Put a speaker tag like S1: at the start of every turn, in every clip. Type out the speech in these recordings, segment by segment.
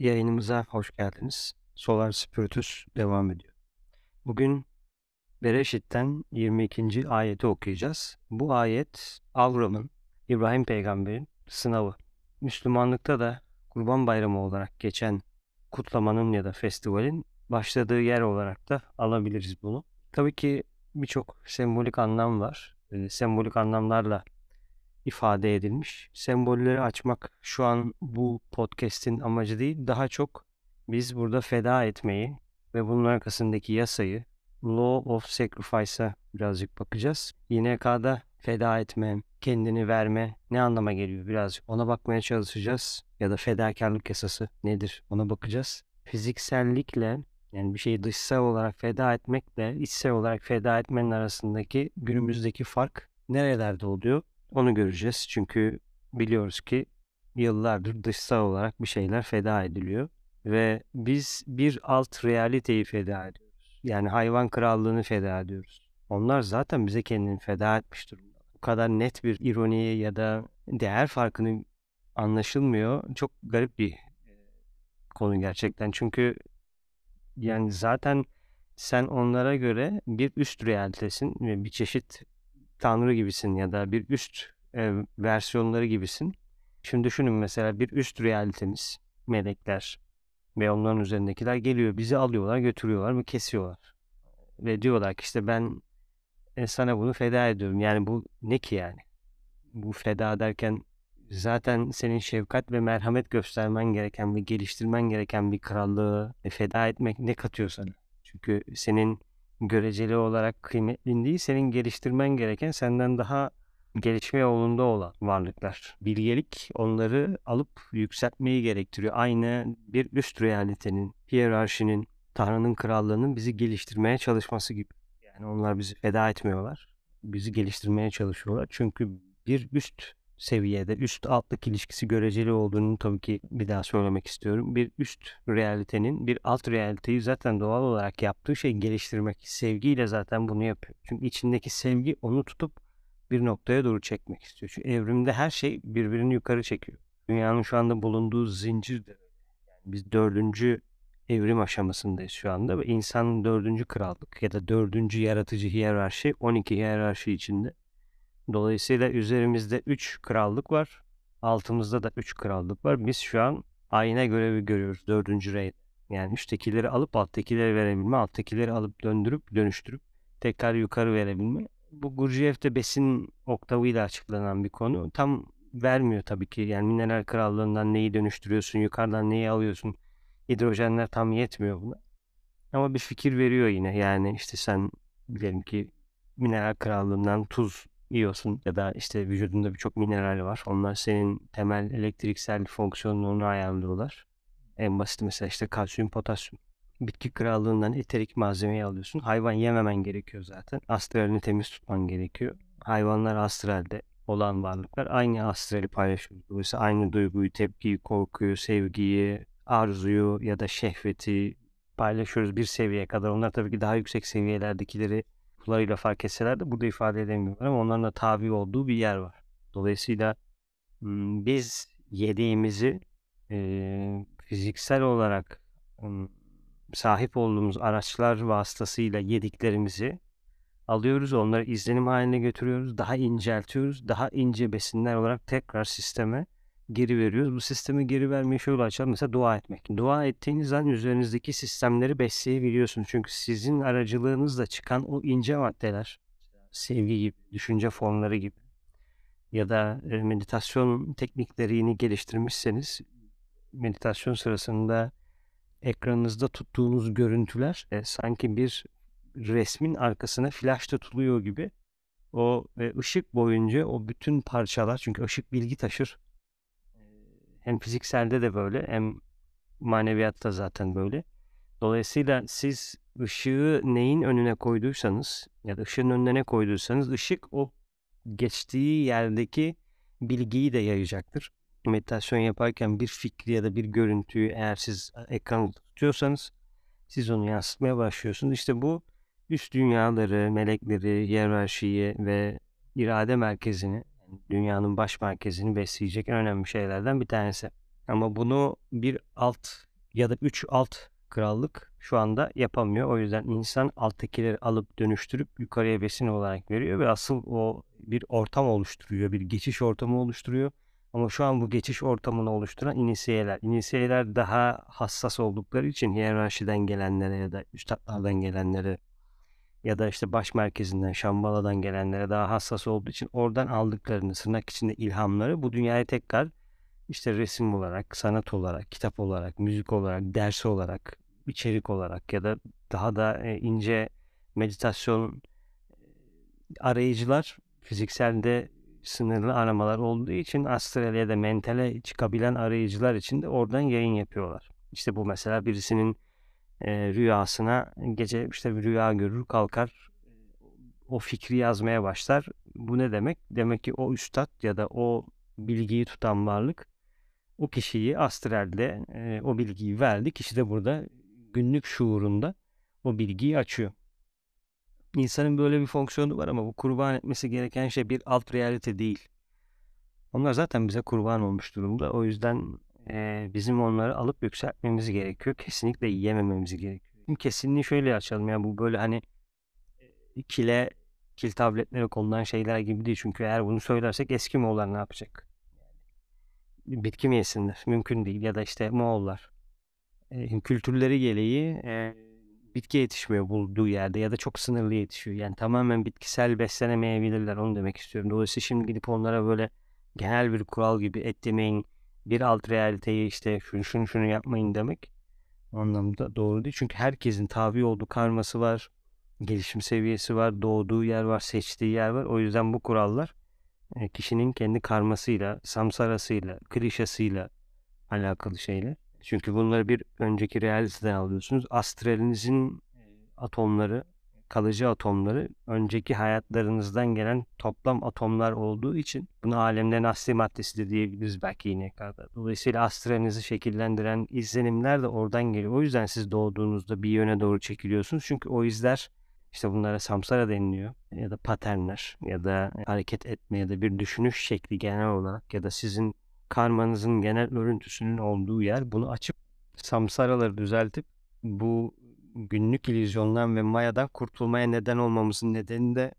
S1: Yayınımıza hoş geldiniz. Solar Spiritus devam ediyor. Bugün Bereşit'ten 22. ayeti okuyacağız. Bu ayet Avram'ın, İbrahim peygamberin sınavı. Müslümanlıkta da Kurban Bayramı olarak geçen kutlamanın ya da festivalin başladığı yer olarak da alabiliriz bunu. Tabii ki birçok sembolik anlam var. E, sembolik anlamlarla ifade edilmiş. Sembolleri açmak şu an bu podcast'in amacı değil. Daha çok biz burada feda etmeyi ve bunun arkasındaki yasayı Law of Sacrifice'a birazcık bakacağız. YNK'da feda etme, kendini verme ne anlama geliyor birazcık ona bakmaya çalışacağız. Ya da fedakarlık yasası nedir ona bakacağız. Fiziksellikle yani bir şeyi dışsal olarak feda etmekle içsel olarak feda etmenin arasındaki günümüzdeki fark nerelerde oluyor? Onu göreceğiz. Çünkü biliyoruz ki yıllardır dışsal olarak bir şeyler feda ediliyor. Ve biz bir alt realiteyi feda ediyoruz. Yani hayvan krallığını feda ediyoruz. Onlar zaten bize kendini feda etmiş durumda. Bu kadar net bir ironi ya da değer farkını anlaşılmıyor. Çok garip bir konu gerçekten. Çünkü yani zaten sen onlara göre bir üst realitesin ve bir çeşit tanrı gibisin ya da bir üst e, versiyonları gibisin. Şimdi düşünün mesela bir üst realitemiz, melekler ve onların üzerindekiler geliyor, bizi alıyorlar, götürüyorlar ve kesiyorlar. Ve diyorlar ki işte ben e, sana bunu feda ediyorum. Yani bu ne ki yani? Bu feda derken zaten senin şefkat ve merhamet göstermen gereken ve geliştirmen gereken bir krallığı feda etmek ne katıyor sana? Çünkü senin göreceli olarak kıymetlin değil, senin geliştirmen gereken senden daha gelişme yolunda olan varlıklar. Bilgelik onları alıp yükseltmeyi gerektiriyor. Aynı bir üst realitenin, hiyerarşinin, Tanrı'nın krallığının bizi geliştirmeye çalışması gibi. Yani onlar bizi feda etmiyorlar. Bizi geliştirmeye çalışıyorlar. Çünkü bir üst seviyede üst altlık ilişkisi göreceli olduğunu tabii ki bir daha söylemek istiyorum. Bir üst realitenin bir alt realiteyi zaten doğal olarak yaptığı şey geliştirmek. Sevgiyle zaten bunu yapıyor. Çünkü içindeki sevgi onu tutup bir noktaya doğru çekmek istiyor. Çünkü evrimde her şey birbirini yukarı çekiyor. Dünyanın şu anda bulunduğu zincir de yani biz dördüncü evrim aşamasındayız şu anda ve insanın dördüncü krallık ya da dördüncü yaratıcı hiyerarşi 12 hiyerarşi içinde Dolayısıyla üzerimizde 3 krallık var. Altımızda da 3 krallık var. Biz şu an ayna görevi görüyoruz 4. rey. Yani üsttekileri alıp alttakileri verebilme, alttakileri alıp döndürüp dönüştürüp tekrar yukarı verebilme. Bu Gurdjieff'te besin oktavıyla açıklanan bir konu. Tam vermiyor tabii ki. Yani mineral krallığından neyi dönüştürüyorsun, yukarıdan neyi alıyorsun. Hidrojenler tam yetmiyor buna. Ama bir fikir veriyor yine. Yani işte sen diyelim ki mineral krallığından tuz yiyorsun ya da işte vücudunda birçok mineral var. Onlar senin temel elektriksel fonksiyonunu ayarlıyorlar. En basit mesela işte kalsiyum, potasyum. Bitki krallığından eterik malzemeyi alıyorsun. Hayvan yememen gerekiyor zaten. Astralini temiz tutman gerekiyor. Hayvanlar astralde olan varlıklar aynı astrali paylaşıyor. Dolayısıyla aynı duyguyu, tepkiyi, korkuyu, sevgiyi, arzuyu ya da şehveti paylaşıyoruz bir seviyeye kadar. Onlar tabii ki daha yüksek seviyelerdekileri kutularıyla fark etseler de burada ifade edemiyorlar ama onların da tabi olduğu bir yer var. Dolayısıyla biz yediğimizi fiziksel olarak sahip olduğumuz araçlar vasıtasıyla yediklerimizi alıyoruz, onları izlenim haline götürüyoruz, daha inceltiyoruz, daha ince besinler olarak tekrar sisteme geri veriyoruz. Bu sistemi geri vermeyi şöyle açalım. Mesela dua etmek. Dua ettiğiniz zaman üzerinizdeki sistemleri besleyebiliyorsunuz. Çünkü sizin aracılığınızla çıkan o ince maddeler, sevgi gibi, düşünce formları gibi ya da e, meditasyon tekniklerini geliştirmişseniz meditasyon sırasında ekranınızda tuttuğunuz görüntüler e, sanki bir resmin arkasına flash tutuluyor gibi o e, ışık boyunca o bütün parçalar çünkü ışık bilgi taşır hem fizikselde de böyle hem maneviyatta zaten böyle. Dolayısıyla siz ışığı neyin önüne koyduysanız ya da ışığın önüne ne koyduysanız ışık o geçtiği yerdeki bilgiyi de yayacaktır. Meditasyon yaparken bir fikri ya da bir görüntüyü eğer siz ekranı tutuyorsanız siz onu yansıtmaya başlıyorsunuz. İşte bu üst dünyaları, melekleri, hiyerarşiyi ve irade merkezini dünyanın baş merkezini besleyecek en önemli şeylerden bir tanesi. Ama bunu bir alt ya da 3 alt krallık şu anda yapamıyor. O yüzden insan alttakileri alıp dönüştürüp yukarıya besin olarak veriyor ve asıl o bir ortam oluşturuyor. Bir geçiş ortamı oluşturuyor. Ama şu an bu geçiş ortamını oluşturan inisiyeler. İnisiyeler daha hassas oldukları için hiyerarşiden gelenlere ya da üstadlardan gelenlere ya da işte baş merkezinden, Şambala'dan gelenlere daha hassas olduğu için oradan aldıklarını, sırnak içinde ilhamları bu dünyaya tekrar işte resim olarak, sanat olarak, kitap olarak, müzik olarak, ders olarak, içerik olarak ya da daha da e, ince meditasyon arayıcılar fizikselde sınırlı aramalar olduğu için astral ya da mentale çıkabilen arayıcılar için de oradan yayın yapıyorlar. İşte bu mesela birisinin e, rüyasına gece işte bir rüya görür kalkar o fikri yazmaya başlar. Bu ne demek? Demek ki o üstad ya da o bilgiyi tutan varlık o kişiyi astralde e, o bilgiyi verdi. Kişi de burada günlük şuurunda o bilgiyi açıyor. İnsanın böyle bir fonksiyonu var ama bu kurban etmesi gereken şey bir alt realite değil. Onlar zaten bize kurban olmuş durumda. O yüzden bizim onları alıp yükseltmemiz gerekiyor. Kesinlikle yemememiz gerekiyor. Kesinliği şöyle açalım. Yani bu böyle hani kile kil tabletleri konulan şeyler gibi değil. Çünkü eğer bunu söylersek eski Moğollar ne yapacak? Bitki mi yesinler? Mümkün değil. Ya da işte Moğollar. Kültürleri gereği e, bitki yetişmiyor bulduğu yerde ya da çok sınırlı yetişiyor. Yani tamamen bitkisel beslenemeyebilirler onu demek istiyorum. Dolayısıyla şimdi gidip onlara böyle genel bir kural gibi et yemeyin, bir alt realiteyi işte şunu şunu şunu yapmayın demek anlamda doğru değil. Çünkü herkesin tabi olduğu karması var, gelişim seviyesi var, doğduğu yer var, seçtiği yer var. O yüzden bu kurallar e, kişinin kendi karmasıyla, samsarasıyla, klişesiyle alakalı şeyler. Çünkü bunları bir önceki realiteden alıyorsunuz. Astralinizin atomları, kalıcı atomları önceki hayatlarınızdan gelen toplam atomlar olduğu için bunu alemden asli maddesi de diyebiliriz belki yine kadar. Dolayısıyla astralinizi şekillendiren izlenimler de oradan geliyor. O yüzden siz doğduğunuzda bir yöne doğru çekiliyorsunuz. Çünkü o izler işte bunlara samsara deniliyor ya da paternler ya da hareket etme ya da bir düşünüş şekli genel olarak ya da sizin karmanızın genel örüntüsünün olduğu yer. Bunu açıp samsaraları düzeltip bu günlük illüzyondan ve mayadan kurtulmaya neden olmamızın nedeni de.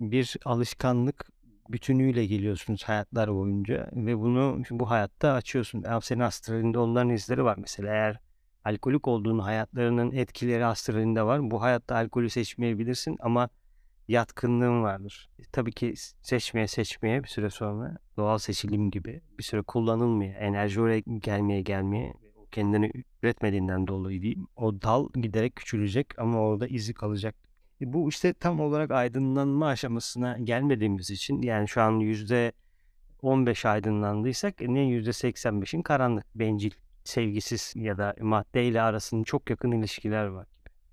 S1: Bir alışkanlık bütünüyle geliyorsunuz hayatlar boyunca ve bunu bu hayatta açıyorsun. Yani senin astralinde onların izleri var mesela eğer alkolik olduğun hayatlarının etkileri astralinde var. Bu hayatta alkolü seçmeyebilirsin ama yatkınlığın vardır. E, tabii ki seçmeye seçmeye bir süre sonra doğal seçilim gibi bir süre kullanılmıyor. Enerji oraya gelmeye gelmeye kendini üretmediğinden dolayı değil. O dal giderek küçülecek ama orada izi kalacak. E bu işte tam olarak aydınlanma aşamasına gelmediğimiz için yani şu an yüzde 15 aydınlandıysak ne yüzde 85'in karanlık, bencil, sevgisiz ya da maddeyle arasında çok yakın ilişkiler var.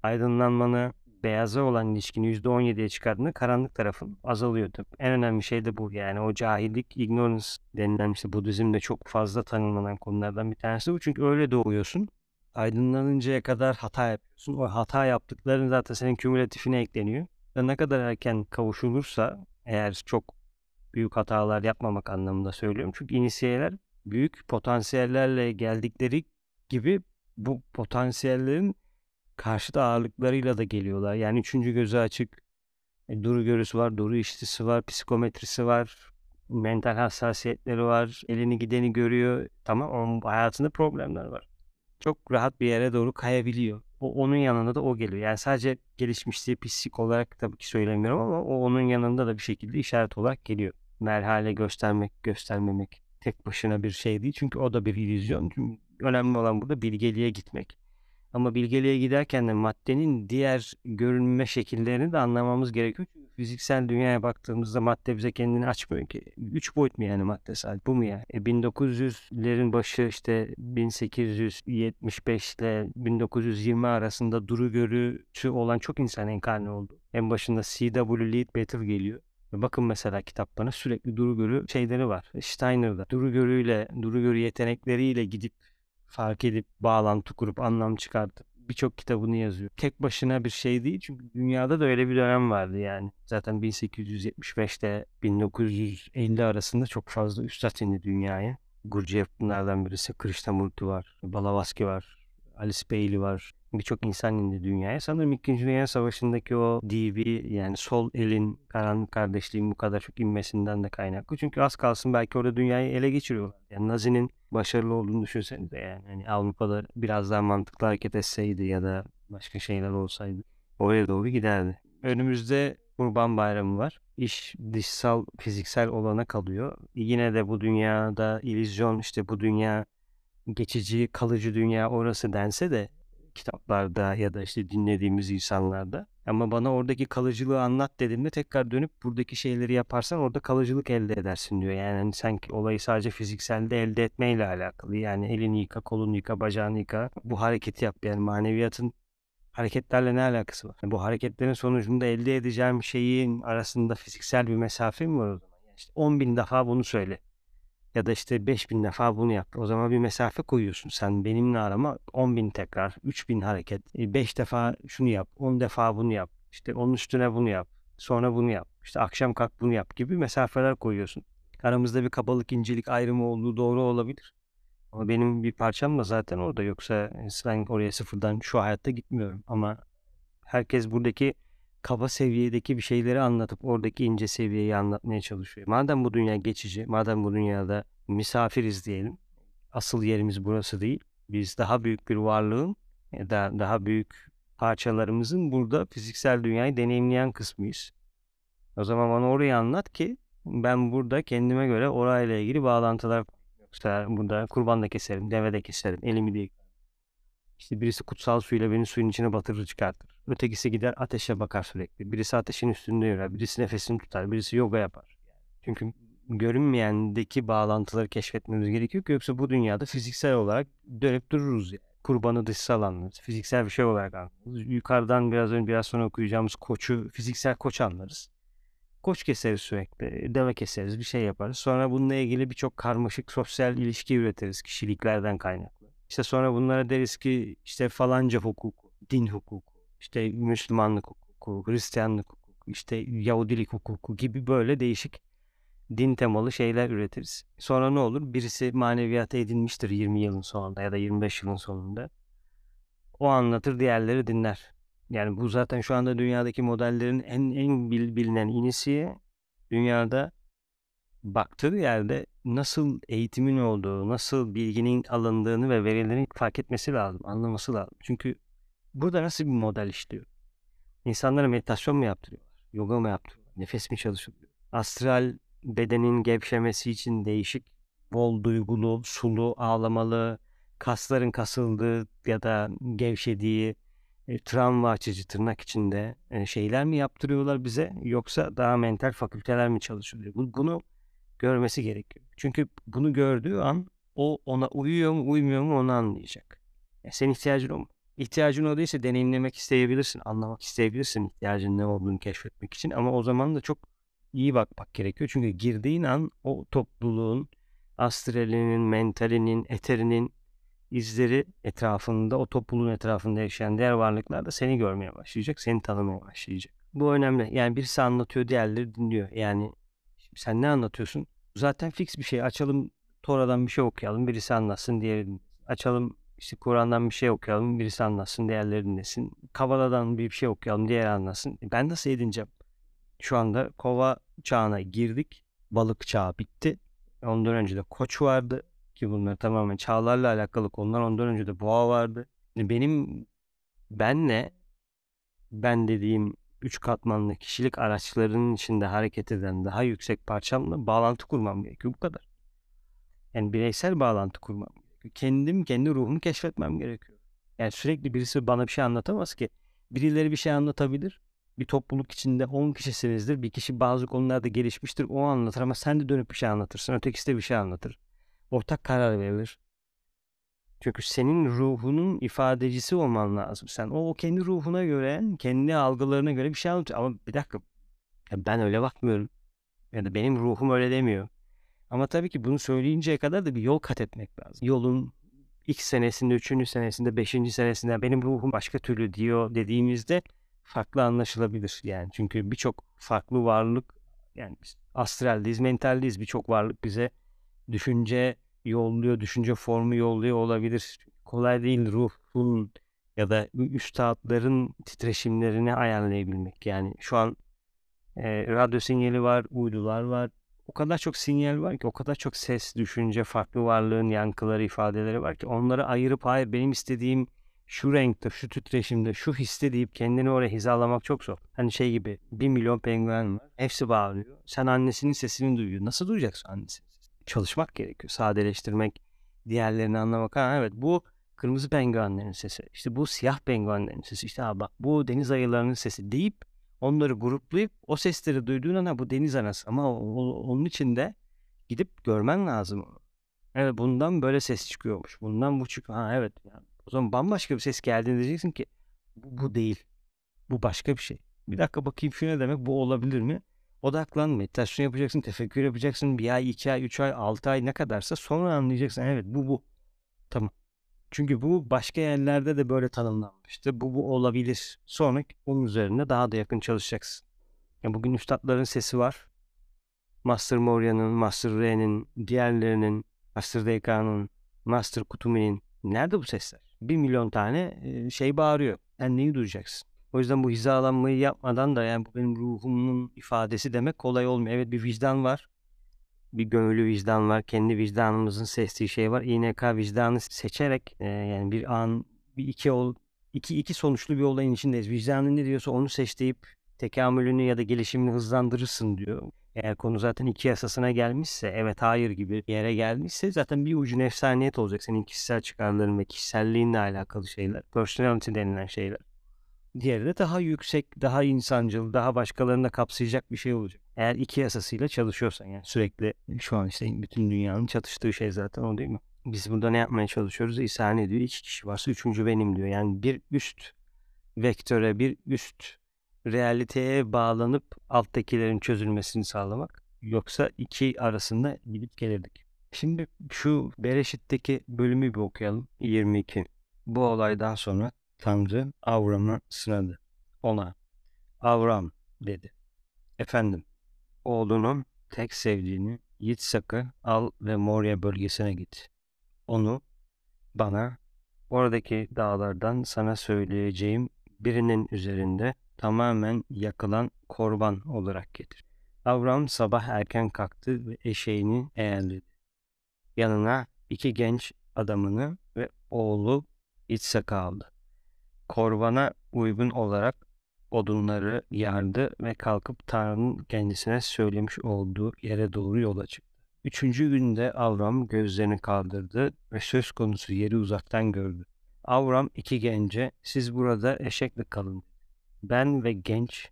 S1: Aydınlanmanı beyaza olan ilişkini %17'ye çıkardığında karanlık tarafın azalıyor tabii. En önemli şey de bu yani o cahillik, ignorance denilen işte Budizm'de çok fazla tanımlanan konulardan bir tanesi bu. Çünkü öyle doğuyorsun. Aydınlanıncaya kadar hata yapıyorsun. O hata yaptıkların zaten senin kümülatifine ekleniyor. Ve ne kadar erken kavuşulursa eğer çok büyük hatalar yapmamak anlamında söylüyorum. Çünkü inisiyeler büyük potansiyellerle geldikleri gibi bu potansiyellerin karşıt ağırlıklarıyla da geliyorlar. Yani üçüncü gözü açık. E, duru görüsü var, duru iştisi var, psikometrisi var, mental hassasiyetleri var, elini gideni görüyor. Tamam onun hayatında problemler var. Çok rahat bir yere doğru kayabiliyor. O onun yanında da o geliyor. Yani sadece gelişmişliği psik olarak tabii ki söylemiyorum ama o onun yanında da bir şekilde işaret olarak geliyor. Merhale göstermek, göstermemek tek başına bir şey değil. Çünkü o da bir illüzyon. Çünkü önemli olan burada bilgeliğe gitmek. Ama bilgeliğe giderken de maddenin diğer görünme şekillerini de anlamamız gerekiyor. Çünkü fiziksel dünyaya baktığımızda madde bize kendini açmıyor ki. Üç boyut mu yani madde sadece? Bu mu ya? E 1900'lerin başı işte 1875 ile 1920 arasında duru görücü olan çok insan enkarne oldu. En başında C.W. Lead Battle geliyor. Bakın mesela kitaplarına sürekli duru görü şeyleri var. Steiner'da duru görüyle, duru görü yetenekleriyle gidip fark edip bağlantı kurup anlam çıkartıp birçok kitabını yazıyor. Tek başına bir şey değil çünkü dünyada da öyle bir dönem vardı yani. Zaten 1875'te 1950 arasında çok fazla üstad indi dünyaya. Gurdjieff bunlardan birisi. Krishnamurti var. Balavaski var. Alice Bailey var. Birçok insan indi dünyaya. Sanırım 2. Dünya Savaşı'ndaki o DV yani sol elin karanlık kardeşliğin bu kadar çok inmesinden de kaynaklı. Çünkü az kalsın belki orada dünyayı ele geçiriyorlar. Yani Nazi'nin başarılı olduğunu düşünsenize yani. yani Avrupa'da biraz daha mantıklı hareket etseydi ya da başka şeyler olsaydı oraya doğru giderdi. Önümüzde Kurban Bayramı var. İş dışsal, fiziksel olana kalıyor. Yine de bu dünyada illüzyon işte bu dünya geçici, kalıcı dünya orası dense de kitaplarda ya da işte dinlediğimiz insanlarda. Ama bana oradaki kalıcılığı anlat dediğimde tekrar dönüp buradaki şeyleri yaparsan orada kalıcılık elde edersin diyor. Yani hani sanki olayı sadece fizikselde elde etmeyle alakalı. Yani elini yıka, kolunu yıka, bacağını yıka. Bu hareketi yap. Yani maneviyatın hareketlerle ne alakası var? Bu hareketlerin sonucunda elde edeceğim şeyin arasında fiziksel bir mesafe mi var o zaman? Yani işte 10 bin defa bunu söyle. Ya da işte 5 bin defa bunu yap. O zaman bir mesafe koyuyorsun. Sen benimle arama 10 bin tekrar, 3 bin hareket. 5 e, defa şunu yap, 10 defa bunu yap. İşte onun üstüne bunu yap. Sonra bunu yap. İşte akşam kalk bunu yap gibi mesafeler koyuyorsun. Aramızda bir kabalık incelik ayrımı olduğu doğru olabilir. Ama benim bir parçam da zaten orada. Yoksa ben oraya sıfırdan şu hayatta gitmiyorum. Ama herkes buradaki kaba seviyedeki bir şeyleri anlatıp oradaki ince seviyeyi anlatmaya çalışıyor. Madem bu dünya geçici, madem bu dünyada misafiriz diyelim. Asıl yerimiz burası değil. Biz daha büyük bir varlığın ya da daha büyük parçalarımızın burada fiziksel dünyayı deneyimleyen kısmıyız. O zaman bana orayı anlat ki ben burada kendime göre orayla ilgili bağlantılar Yoksa burada kurban da keserim, deve de keserim, elimi de İşte birisi kutsal suyla beni suyun içine batırır çıkartır. Ötekisi gider ateşe bakar sürekli. Birisi ateşin üstünde yürür, birisi nefesini tutar, birisi yoga yapar. Çünkü görünmeyendeki bağlantıları keşfetmemiz gerekiyor ki yoksa bu dünyada fiziksel olarak dönüp dururuz yani. Kurbanı dışsal anlarız. Fiziksel bir şey olarak anlarız. Yukarıdan biraz önce biraz sonra okuyacağımız koçu fiziksel koç anlarız koç keseriz sürekli. Deve keseriz, bir şey yaparız. Sonra bununla ilgili birçok karmaşık sosyal ilişki üretiriz kişiliklerden kaynaklı. İşte sonra bunlara deriz ki işte falanca hukuku, din hukuku, işte Müslümanlık hukuku, Hristiyanlık hukuku, işte Yahudilik hukuku gibi böyle değişik din temalı şeyler üretiriz. Sonra ne olur? Birisi maneviyata edinmiştir 20 yılın sonunda ya da 25 yılın sonunda. O anlatır, diğerleri dinler. Yani bu zaten şu anda dünyadaki modellerin en en bilinen inisi dünyada baktığı yerde nasıl eğitimin olduğu, nasıl bilginin alındığını ve verilerini fark etmesi lazım, anlaması lazım. Çünkü burada nasıl bir model işliyor? İnsanlara meditasyon mu yaptırıyorlar? Yoga mı yaptırıyorlar? Nefes mi çalışılıyor? Astral bedenin gevşemesi için değişik bol duygulu, sulu, ağlamalı, kasların kasıldığı ya da gevşediği e, travma açıcı tırnak içinde e, şeyler mi yaptırıyorlar bize yoksa daha mental fakülteler mi çalışıyor? Bu, bunu görmesi gerekiyor. Çünkü bunu gördüğü an o ona uyuyor mu uymuyor mu onu anlayacak. Ya senin ihtiyacın o mu? İhtiyacın o değilse deneyimlemek isteyebilirsin, anlamak isteyebilirsin ihtiyacın ne olduğunu keşfetmek için ama o zaman da çok iyi bakmak gerekiyor. Çünkü girdiğin an o topluluğun astralinin, mentalinin, eterinin izleri etrafında, o topluluğun etrafında yaşayan diğer varlıklar da seni görmeye başlayacak, seni tanımaya başlayacak. Bu önemli. Yani birisi anlatıyor, diğerleri dinliyor. Yani sen ne anlatıyorsun? Zaten fix bir şey. Açalım Tora'dan bir şey okuyalım, birisi anlatsın, diğeri. Açalım işte Kur'an'dan bir şey okuyalım, birisi anlatsın, diğerleri dinlesin. Kavala'dan bir şey okuyalım, diğeri anlatsın. E, ben nasıl edineceğim? Şu anda kova çağına girdik. Balık çağı bitti. Ondan önce de koç vardı ki bunlar tamamen çağlarla alakalı konular. Ondan önce de boğa vardı. Benim benle ben dediğim üç katmanlı kişilik araçlarının içinde hareket eden daha yüksek parçamla bağlantı kurmam gerekiyor. Bu kadar. Yani bireysel bağlantı kurmam gerekiyor. Kendim kendi ruhumu keşfetmem gerekiyor. Yani sürekli birisi bana bir şey anlatamaz ki. Birileri bir şey anlatabilir. Bir topluluk içinde 10 kişisinizdir. Bir kişi bazı konularda gelişmiştir. O anlatır ama sen de dönüp bir şey anlatırsın. Ötekisi de bir şey anlatır ortak karar verilir. Çünkü senin ruhunun ifadecisi olman lazım. Sen o, o kendi ruhuna göre, kendi algılarına göre bir şey anlatıyor. Ama bir dakika ben öyle bakmıyorum. Ya da benim ruhum öyle demiyor. Ama tabii ki bunu söyleyinceye kadar da bir yol kat etmek lazım. Yolun ilk senesinde, üçüncü senesinde, beşinci senesinde benim ruhum başka türlü diyor dediğimizde farklı anlaşılabilir. Yani çünkü birçok farklı varlık yani astraldeyiz, mentaldeyiz. Birçok varlık bize düşünce yolluyor, düşünce formu yolluyor olabilir. Kolay değil ruhun ya da üstadların titreşimlerini ayarlayabilmek. Yani şu an e, radyo sinyali var, uydular var. O kadar çok sinyal var ki, o kadar çok ses, düşünce, farklı varlığın yankıları, ifadeleri var ki onları ayırıp hayır benim istediğim şu renkte, şu titreşimde, şu hisse deyip kendini oraya hizalamak çok zor. Hani şey gibi bir milyon penguen var. Hepsi bağırıyor. Sen annesinin sesini duyuyor. Nasıl duyacaksın annesinin sesini? Çalışmak gerekiyor. Sadeleştirmek, diğerlerini anlamak. Ha, evet bu kırmızı penguenlerin sesi. İşte bu siyah penguenlerin sesi. İşte ha, bak bu deniz ayılarının sesi deyip onları gruplayıp o sesleri duyduğun ana bu deniz anası. Ama o, onun için de gidip görmen lazım. Evet bundan böyle ses çıkıyormuş. Bundan bu çıkıyor. Ha evet. Yani o zaman bambaşka bir ses geldiğinde diyeceksin ki bu, bu değil. Bu başka bir şey. Bir dakika bakayım şu ne demek bu olabilir mi? Odaklan, meditasyon yapacaksın, tefekkür yapacaksın. Bir ay, iki ay, üç ay, altı ay ne kadarsa sonra anlayacaksın. Evet bu bu. Tamam. Çünkü bu başka yerlerde de böyle tanımlanmıştı. Bu bu olabilir. Sonra onun üzerine daha da yakın çalışacaksın. Yani bugün üstadların sesi var. Master Moria'nın, Master R'nin, diğerlerinin, Master DK'nın, Master Kutumi'nin. Nerede bu sesler? Bir milyon tane şey bağırıyor. Sen neyi duyacaksın? O yüzden bu hizalanmayı yapmadan da yani bu benim ruhumun ifadesi demek kolay olmuyor. Evet bir vicdan var. Bir gönüllü vicdan var. Kendi vicdanımızın seçtiği şey var. İNK vicdanı seçerek e, yani bir an bir iki ol iki iki sonuçlu bir olayın içindeyiz. Vicdanın ne diyorsa onu seç deyip tekamülünü ya da gelişimini hızlandırırsın diyor. Eğer konu zaten iki yasasına gelmişse evet hayır gibi yere gelmişse zaten bir ucu nefsaniyet olacak. Senin kişisel çıkarların ve kişiselliğinle alakalı şeyler. Personality denilen şeyler. Diğeri de daha yüksek, daha insancıl, daha başkalarını da kapsayacak bir şey olacak. Eğer iki yasasıyla çalışıyorsan yani sürekli şu an işte bütün dünyanın çatıştığı şey zaten o değil mi? Biz burada ne yapmaya çalışıyoruz? İsa ne diyor? İki kişi varsa üçüncü benim diyor. Yani bir üst vektöre, bir üst realiteye bağlanıp alttakilerin çözülmesini sağlamak. Yoksa iki arasında gidip gelirdik. Şimdi şu Bereşit'teki bölümü bir okuyalım. 22. Bu olaydan sonra Tanrı Avram'ı sınadı. Ona Avram dedi. Efendim oğlunun tek sevdiğini Yitzhak'ı al ve Moria bölgesine git. Onu bana oradaki dağlardan sana söyleyeceğim birinin üzerinde tamamen yakılan korban olarak getir. Avram sabah erken kalktı ve eşeğini eğerledi. Yanına iki genç adamını ve oğlu İtshak'ı aldı. Korbana uygun olarak odunları yardı ve kalkıp Tanrı'nın kendisine söylemiş olduğu yere doğru yola çıktı. Üçüncü günde Avram gözlerini kaldırdı ve söz konusu yeri uzaktan gördü. Avram iki gence siz burada eşekle kalın ben ve genç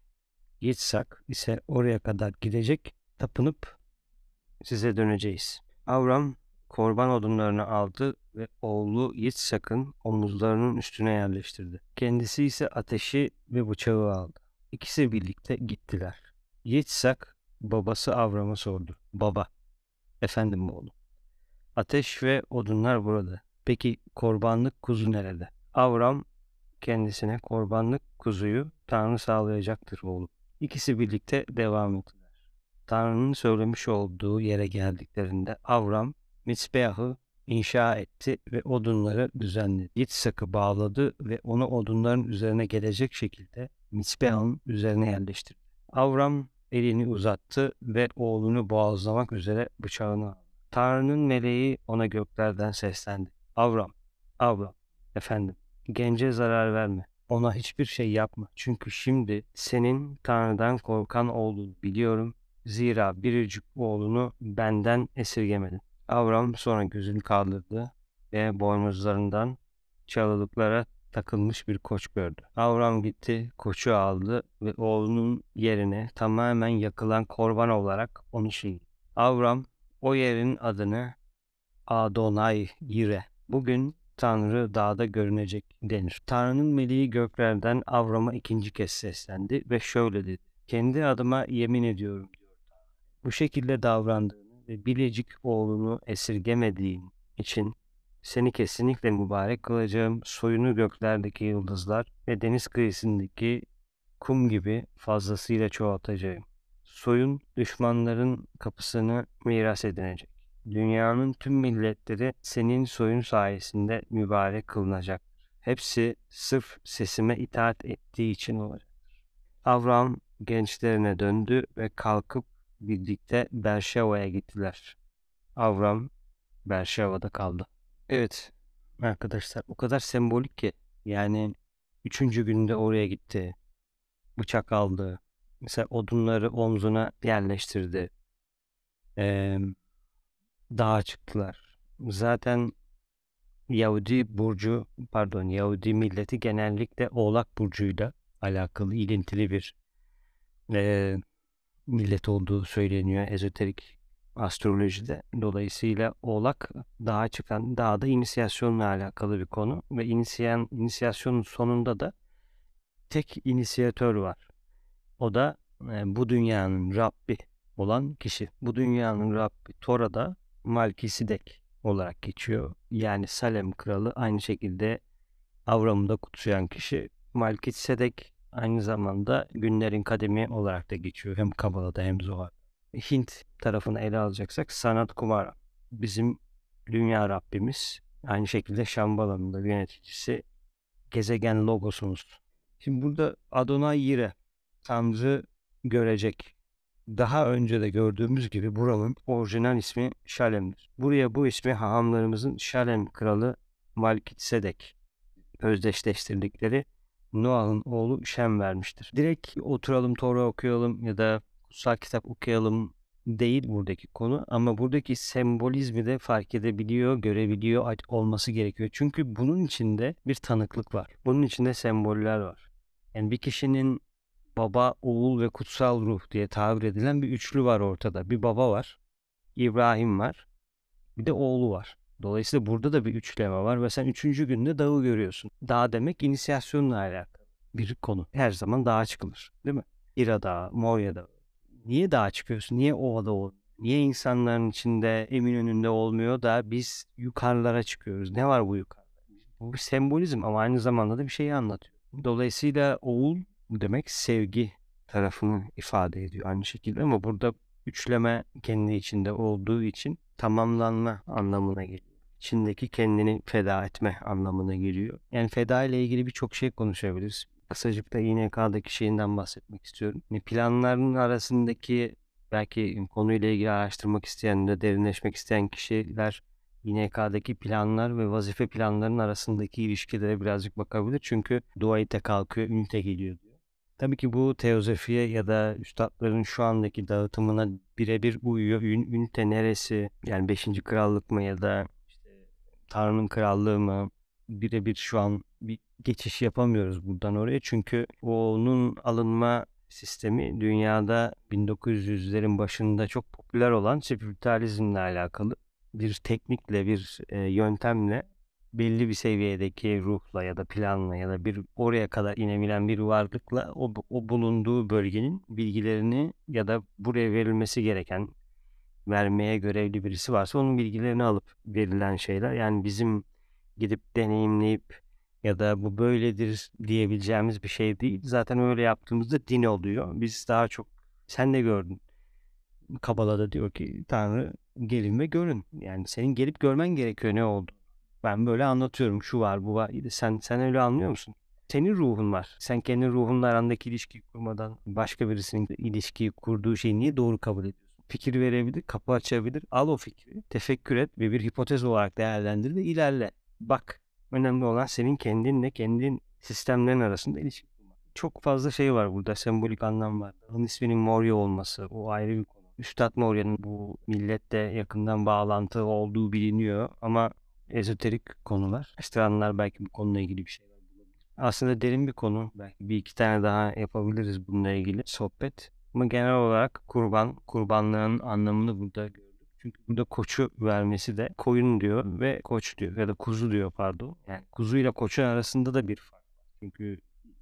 S1: Yitzhak ise oraya kadar gidecek, tapınıp size döneceğiz. Avram korban odunlarını aldı ve oğlu Yitzhak'ın omuzlarının üstüne yerleştirdi. Kendisi ise ateşi ve bıçağı aldı. İkisi birlikte gittiler. Yitzhak babası Avram'a sordu. Baba, efendim oğlum. Ateş ve odunlar burada. Peki korbanlık kuzu nerede? Avram kendisine korbanlık kuzuyu Tanrı sağlayacaktır oğlum. İkisi birlikte devam ettiler. Tanrı'nın söylemiş olduğu yere geldiklerinde Avram Mitzbeah'ı inşa etti ve odunları düzenledi. Yitzhak'ı bağladı ve onu odunların üzerine gelecek şekilde Mitzbeah'ın üzerine yerleştirdi. Avram elini uzattı ve oğlunu boğazlamak üzere bıçağını aldı. Tanrı'nın meleği ona göklerden seslendi. Avram, Avram, efendim, gence zarar verme. Ona hiçbir şey yapma. Çünkü şimdi senin Tanrı'dan korkan olduğunu biliyorum. Zira biricik oğlunu benden esirgemedin. Avram sonra gözünü kaldırdı ve boynuzlarından çalılıklara takılmış bir koç gördü. Avram gitti, koçu aldı ve oğlunun yerine tamamen yakılan korban olarak onu şimdi. Avram o yerin adını Adonai Yire. Bugün Tanrı dağda görünecek denir. Tanrı'nın meleği göklerden Avram'a ikinci kez seslendi ve şöyle dedi. Kendi adıma yemin ediyorum diyor. Bu şekilde davrandığını ve bilecik oğlunu esirgemediğin için seni kesinlikle mübarek kılacağım. Soyunu göklerdeki yıldızlar ve deniz kıyısındaki kum gibi fazlasıyla çoğaltacağım. Soyun düşmanların kapısını miras edinecek. Dünyanın tüm milletleri senin soyun sayesinde mübarek kılınacaktır. Hepsi sırf sesime itaat ettiği için olacaktır. Avram gençlerine döndü ve kalkıp birlikte Berşeva'ya gittiler. Avram Berşeva'da kaldı. Evet arkadaşlar o kadar sembolik ki yani üçüncü günde oraya gitti. Bıçak aldı. Mesela odunları omzuna yerleştirdi. Ee, dağa çıktılar. Zaten Yahudi burcu pardon Yahudi milleti genellikle Oğlak burcuyla alakalı ilintili bir e, millet olduğu söyleniyor ezoterik astrolojide. Dolayısıyla Oğlak dağa çıkan dağda inisiyasyonla alakalı bir konu ve inisiyan, inisiyasyonun sonunda da tek inisiyatör var. O da e, bu dünyanın Rabbi olan kişi. Bu dünyanın Rabbi Tora'da Malkisidek olarak geçiyor. Yani Salem kralı aynı şekilde Avram'ı da kutsayan kişi. Malkisedek aynı zamanda günlerin kademi olarak da geçiyor. Hem Kabala'da hem Zohar. Hint tarafını ele alacaksak Sanat Kumara. Bizim dünya Rabbimiz. Aynı şekilde Şambala'nın da yöneticisi gezegen logosumuz. Şimdi burada Adonai Yire Tanrı görecek. Daha önce de gördüğümüz gibi buranın orijinal ismi Şalem'dir. Buraya bu ismi hahamlarımızın Şalem kralı Malkitsedek özdeşleştirdikleri Noah'ın oğlu Şem vermiştir. Direkt oturalım Tora okuyalım ya da kutsal kitap okuyalım değil buradaki konu ama buradaki sembolizmi de fark edebiliyor, görebiliyor olması gerekiyor. Çünkü bunun içinde bir tanıklık var. Bunun içinde semboller var. Yani bir kişinin baba, oğul ve kutsal ruh diye tabir edilen bir üçlü var ortada. Bir baba var, İbrahim var, bir de oğlu var. Dolayısıyla burada da bir üçleme var ve sen üçüncü günde dağı görüyorsun. Dağ demek inisiyasyonla alakalı bir konu. Her zaman dağa çıkılır değil mi? İra Dağı, Moria Dağı. Niye dağa çıkıyorsun? Niye ovada ol? Niye insanların içinde emin önünde olmuyor da biz yukarılara çıkıyoruz? Ne var bu yukarıda? Bu bir sembolizm ama aynı zamanda da bir şeyi anlatıyor. Dolayısıyla oğul demek sevgi tarafını ifade ediyor aynı şekilde ama burada üçleme kendi içinde olduğu için tamamlanma anlamına geliyor. İçindeki kendini feda etme anlamına geliyor. Yani feda ile ilgili birçok şey konuşabiliriz. Kısacık da İNK'daki şeyinden bahsetmek istiyorum. Yani planların arasındaki belki konuyla ilgili araştırmak isteyen de derinleşmek isteyen kişiler İNK'daki planlar ve vazife planlarının arasındaki ilişkilere birazcık bakabilir. Çünkü duayete kalkıyor, ünite geliyor. Tabii ki bu teozofiye ya da üstadların şu andaki dağıtımına birebir uyuyor. Ün, ünite neresi? Yani 5. krallık mı ya da işte Tanrı'nın krallığı mı? Birebir şu an bir geçiş yapamıyoruz buradan oraya. Çünkü onun alınma sistemi dünyada 1900'lerin başında çok popüler olan spiritüalizmle alakalı bir teknikle, bir e, yöntemle belli bir seviyedeki ruhla ya da planla ya da bir oraya kadar inebilen bir varlıkla o, o bulunduğu bölgenin bilgilerini ya da buraya verilmesi gereken vermeye görevli birisi varsa onun bilgilerini alıp verilen şeyler. Yani bizim gidip deneyimleyip ya da bu böyledir diyebileceğimiz bir şey değil. Zaten öyle yaptığımızda din oluyor. Biz daha çok sen de gördün. Kabala'da diyor ki Tanrı gelin ve görün. Yani senin gelip görmen gerekiyor ne oldu. Ben böyle anlatıyorum şu var bu var. Sen sen öyle anlıyor musun? Senin ruhun var. Sen kendi ruhunla arandaki ilişkiyi kurmadan başka birisinin ilişkiyi kurduğu şeyi niye doğru kabul ediyorsun? Fikir verebilir, kapı açabilir. Al o fikri, tefekkür et ve bir hipotez olarak değerlendir ve ilerle. Bak, önemli olan senin kendinle, kendin sistemlerin arasında ilişki kurmak. Çok fazla şey var burada, sembolik anlam var. Onun isminin Moria olması, o ayrı bir konu. Üstad Moria'nın bu millette yakından bağlantı olduğu biliniyor ama ezoterik konular. Araştıranlar belki bu konuyla ilgili bir bulabilir. Aslında derin bir konu. Belki bir iki tane daha yapabiliriz bununla ilgili sohbet. Ama genel olarak kurban, kurbanlığın anlamını burada gördük. Çünkü burada koçu vermesi de koyun diyor ve koç diyor ya da kuzu diyor pardon. Yani kuzuyla koçun arasında da bir fark var. Çünkü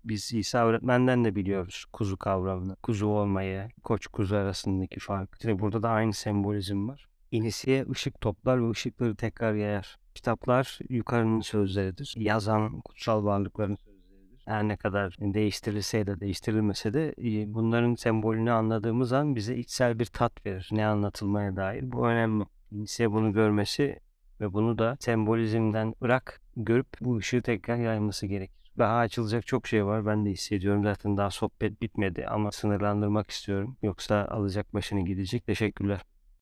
S1: biz İsa öğretmenden de biliyoruz kuzu kavramını. Kuzu olmayı, koç kuzu arasındaki fark. İşte burada da aynı sembolizm var. İnisiye ışık toplar ve ışıkları tekrar yayar. Kitaplar yukarının sözleridir. Yazan kutsal varlıkların sözleridir. Her ne kadar değiştirilse ya değiştirilmese de bunların sembolünü anladığımız an bize içsel bir tat verir. Ne anlatılmaya dair. Bu önemli. Lise bunu görmesi ve bunu da sembolizmden bırak görüp bu ışığı tekrar yayması gerekir. Daha açılacak çok şey var. Ben de hissediyorum. Zaten daha sohbet bitmedi ama sınırlandırmak istiyorum. Yoksa alacak başını gidecek. Teşekkürler.